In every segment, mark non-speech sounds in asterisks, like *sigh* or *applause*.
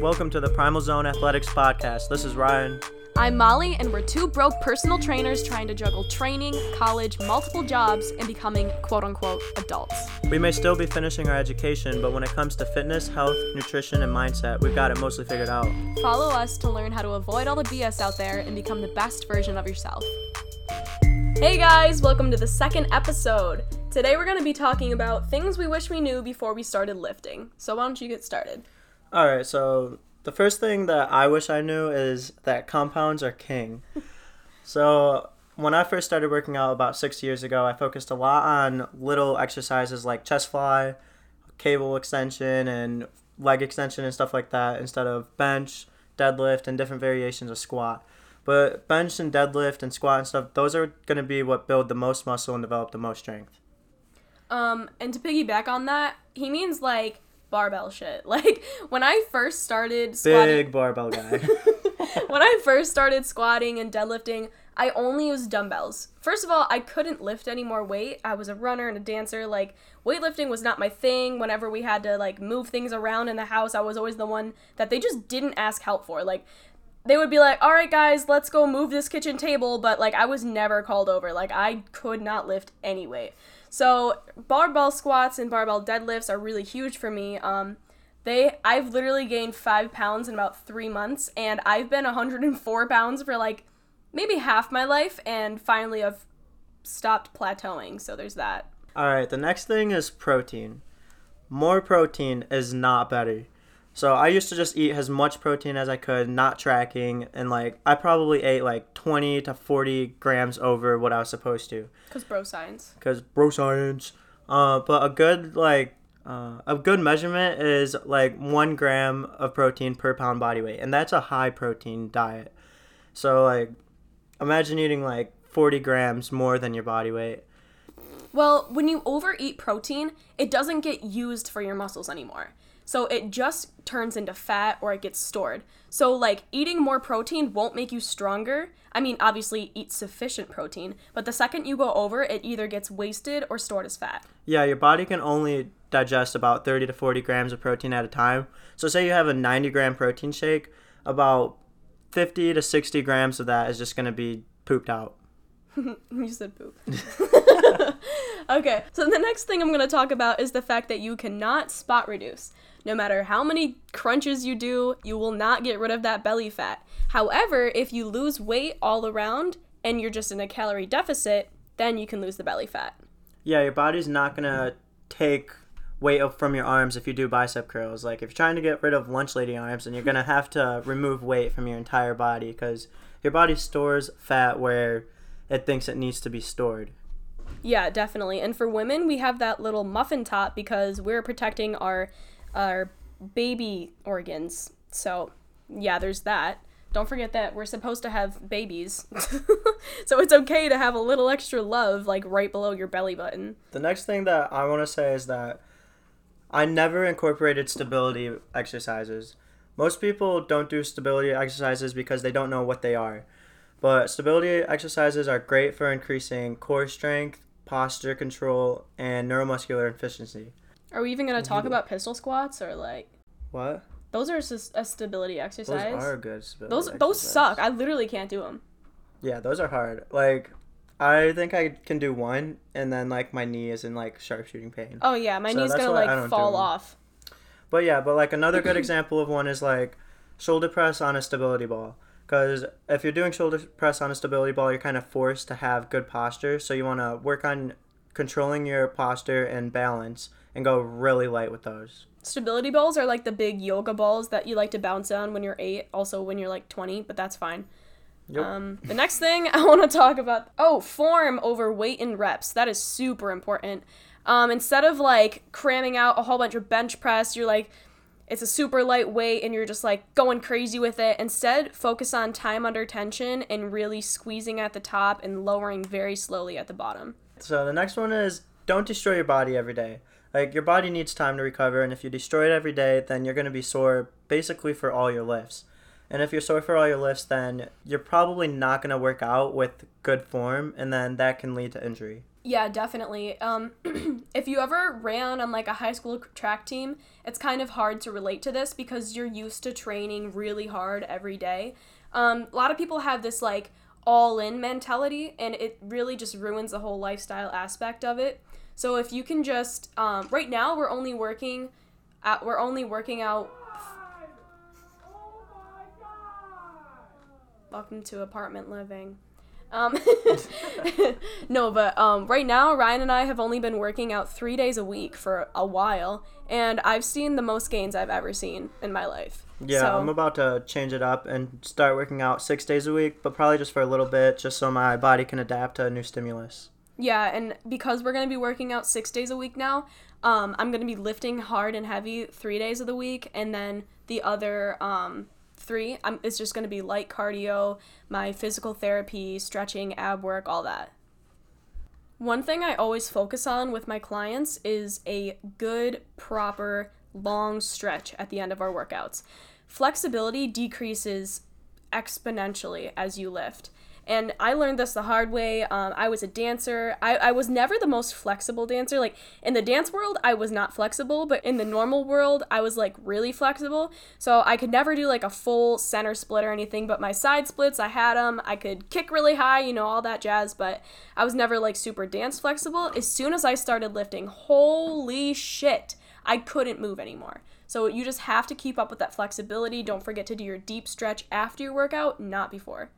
Welcome to the Primal Zone Athletics Podcast. This is Ryan. I'm Molly, and we're two broke personal trainers trying to juggle training, college, multiple jobs, and becoming quote unquote adults. We may still be finishing our education, but when it comes to fitness, health, nutrition, and mindset, we've got it mostly figured out. Follow us to learn how to avoid all the BS out there and become the best version of yourself. Hey guys, welcome to the second episode. Today we're going to be talking about things we wish we knew before we started lifting. So, why don't you get started? All right, so the first thing that I wish I knew is that compounds are king. *laughs* so, when I first started working out about six years ago, I focused a lot on little exercises like chest fly, cable extension, and leg extension and stuff like that instead of bench, deadlift, and different variations of squat. But bench and deadlift and squat and stuff, those are going to be what build the most muscle and develop the most strength. Um, and to piggyback on that, he means like barbell shit. *laughs* Like when I first started squatting, Big barbell guy. *laughs* when I first started squatting and deadlifting, I only used dumbbells. First of all, I couldn't lift any more weight. I was a runner and a dancer. Like weightlifting was not my thing. Whenever we had to like move things around in the house, I was always the one that they just didn't ask help for. Like they would be like, "All right, guys, let's go move this kitchen table," but like I was never called over. Like I could not lift any weight. So barbell squats and barbell deadlifts are really huge for me. Um, they I've literally gained five pounds in about three months, and I've been 104 pounds for like maybe half my life, and finally I've stopped plateauing. So there's that. All right, the next thing is protein. More protein is not better. So I used to just eat as much protein as I could, not tracking, and like I probably ate like 20 to 40 grams over what I was supposed to. Cause bro science. Cause bro science. Uh, but a good like uh, a good measurement is like one gram of protein per pound body weight, and that's a high protein diet. So like, imagine eating like 40 grams more than your body weight. Well, when you overeat protein, it doesn't get used for your muscles anymore. So it just turns into fat or it gets stored. So, like, eating more protein won't make you stronger. I mean, obviously, eat sufficient protein, but the second you go over, it either gets wasted or stored as fat. Yeah, your body can only digest about 30 to 40 grams of protein at a time. So, say you have a 90 gram protein shake, about 50 to 60 grams of that is just going to be pooped out. *laughs* you said poop. *laughs* *laughs* okay, so the next thing I'm going to talk about is the fact that you cannot spot reduce. No matter how many crunches you do, you will not get rid of that belly fat. However, if you lose weight all around and you're just in a calorie deficit, then you can lose the belly fat. Yeah, your body's not going to take weight up from your arms if you do bicep curls. Like if you're trying to get rid of lunch lady arms, then you're going *laughs* to have to remove weight from your entire body because your body stores fat where it thinks it needs to be stored. Yeah, definitely. And for women, we have that little muffin top because we're protecting our our baby organs. So, yeah, there's that. Don't forget that we're supposed to have babies. *laughs* so it's okay to have a little extra love like right below your belly button. The next thing that I want to say is that I never incorporated stability exercises. Most people don't do stability exercises because they don't know what they are. But stability exercises are great for increasing core strength, posture control, and neuromuscular efficiency. Are we even going to talk about pistol squats or like What? those are a stability exercise? Those are good stability Those those suck. I literally can't do them. Yeah, those are hard. Like, I think I can do one, and then like my knee is in like sharpshooting pain. Oh yeah, my So knee's gonna like fall off. But yeah, but like another good *clears throat* example of one is like shoulder press on a stability ball. Because if you're doing shoulder press on a stability ball, you're kind of forced to have good posture. So you want to work on controlling your posture and balance and go really light with those. Stability balls are like the big yoga balls that you like to bounce on when you're eight, also when you're like 20, but that's fine. Yep. Um, the next thing *laughs* I want to talk about oh, form over weight and reps. That is super important. Um, instead of like cramming out a whole bunch of bench press, you're like, it's a super light weight and you're just like going crazy with it. Instead, focus on time under tension and really squeezing at the top and lowering very slowly at the bottom. So the next one is don't destroy your body every day. Like your body needs time to recover, and if you destroy it every day, then you're gonna be sore basically for all your lifts. And if you're sore for all your lifts, then you're probably not gonna work out with good form, and then that can lead to injury. Yeah, definitely. Um, *clears throat* if you ever ran on like a high school track team, it's kind of hard to relate to this because you're used to training really hard every day. Um, a lot of people have this like all in mentality, and it really just ruins the whole lifestyle aspect of it. So if you can just um, right now we're only working, at, we're only working out. Welcome to apartment living. Um, *laughs* no, but um, right now, Ryan and I have only been working out three days a week for a while, and I've seen the most gains I've ever seen in my life. Yeah, So- I'm about to change it up and start working out six days a week, but probably just for a little bit, just so my body can adapt to a new stimulus. Yeah, and because we're gonna be working out six days a week now, um, I'm gonna be lifting hard and heavy three days of the week, and then the other um, three, I'm, it's just gonna be light cardio, my physical therapy, stretching, ab work, all that. One thing I always focus on with my clients is a good, proper, long stretch at the end of our workouts. Flexibility decreases exponentially as you lift. And I learned this the hard way. Um, I was a dancer. I, I was never the most flexible dancer. Like in the dance world, I was not flexible, but in the normal world, I was like really flexible. So I could never do like a full center split or anything, but my side splits, I had them. I could kick really high, you know, all that jazz, but I was never like super dance flexible. As soon as I started lifting, holy shit, I couldn't move anymore. So you just have to keep up with that flexibility. Don't forget to do your deep stretch after your workout, not before.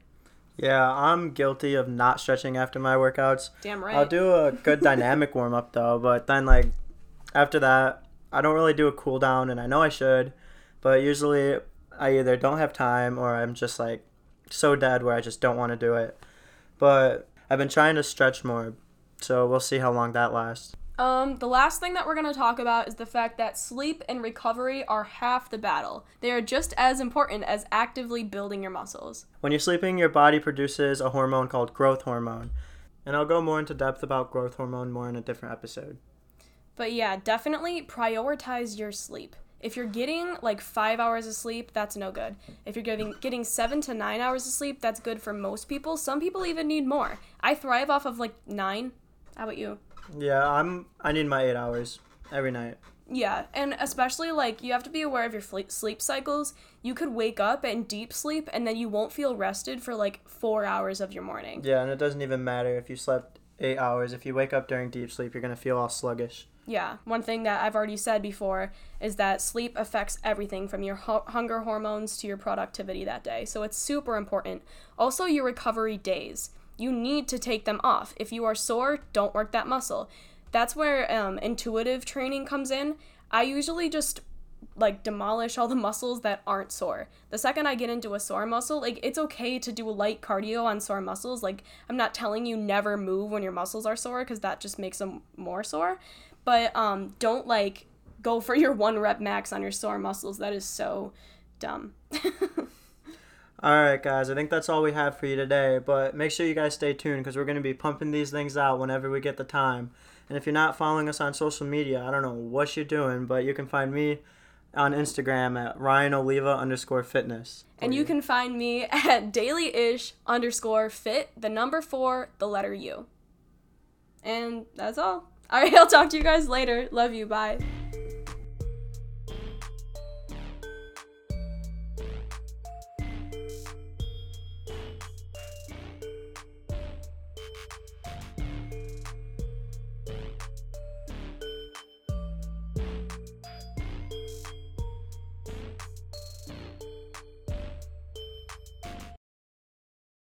Yeah, I'm guilty of not stretching after my workouts. Damn right. I'll do a good dynamic warm up though, but then like after that, I don't really do a cool down, and I know I should, but usually I either don't have time or I'm just like so dead where I just don't want to do it. But I've been trying to stretch more, so we'll see how long that lasts. Um, the last thing that we're going to talk about is the fact that sleep and recovery are half the battle. They are just as important as actively building your muscles. When you're sleeping, your body produces a hormone called growth hormone. And I'll go more into depth about growth hormone more in a different episode. But yeah, definitely prioritize your sleep. If you're getting like five hours of sleep, that's no good. If you're getting getting seven to nine hours of sleep, that's good for most people. Some people even need more. I thrive off of like nine. How about you? Yeah, I'm I need my 8 hours every night. Yeah, and especially like you have to be aware of your fle- sleep cycles. You could wake up in deep sleep and then you won't feel rested for like four hours of your morning. Yeah, and it doesn't even matter if you slept 8 hours. If you wake up during deep sleep, you're going to feel all sluggish. Yeah, one thing that I've already said before is that sleep affects everything from your hu- hunger hormones to your productivity that day. So it's super important. Also, your recovery days. You need to take them off. If you are sore, don't work that muscle. That's where um, intuitive training comes in. I usually just like demolish all the muscles that aren't sore. The second I get into a sore muscle, like it's okay to do light cardio on sore muscles. Like I'm not telling you never move when your muscles are sore because that just makes them more sore. But um, don't like go for your one rep max on your sore muscles. That is so dumb. *laughs* All right, guys, I think that's all we have for you today. But make sure you guys stay tuned because we're going to be pumping these things out whenever we get the time. And if you're not following us on social media, I don't know what you're doing, but you can find me on Instagram at Ryan Oliva underscore fitness. and you can find me *laughs* at daily-ish underscore fit, the number four, the letter U. And that's all. All right, *laughs* I'll talk to you guys later. Love you. Bye.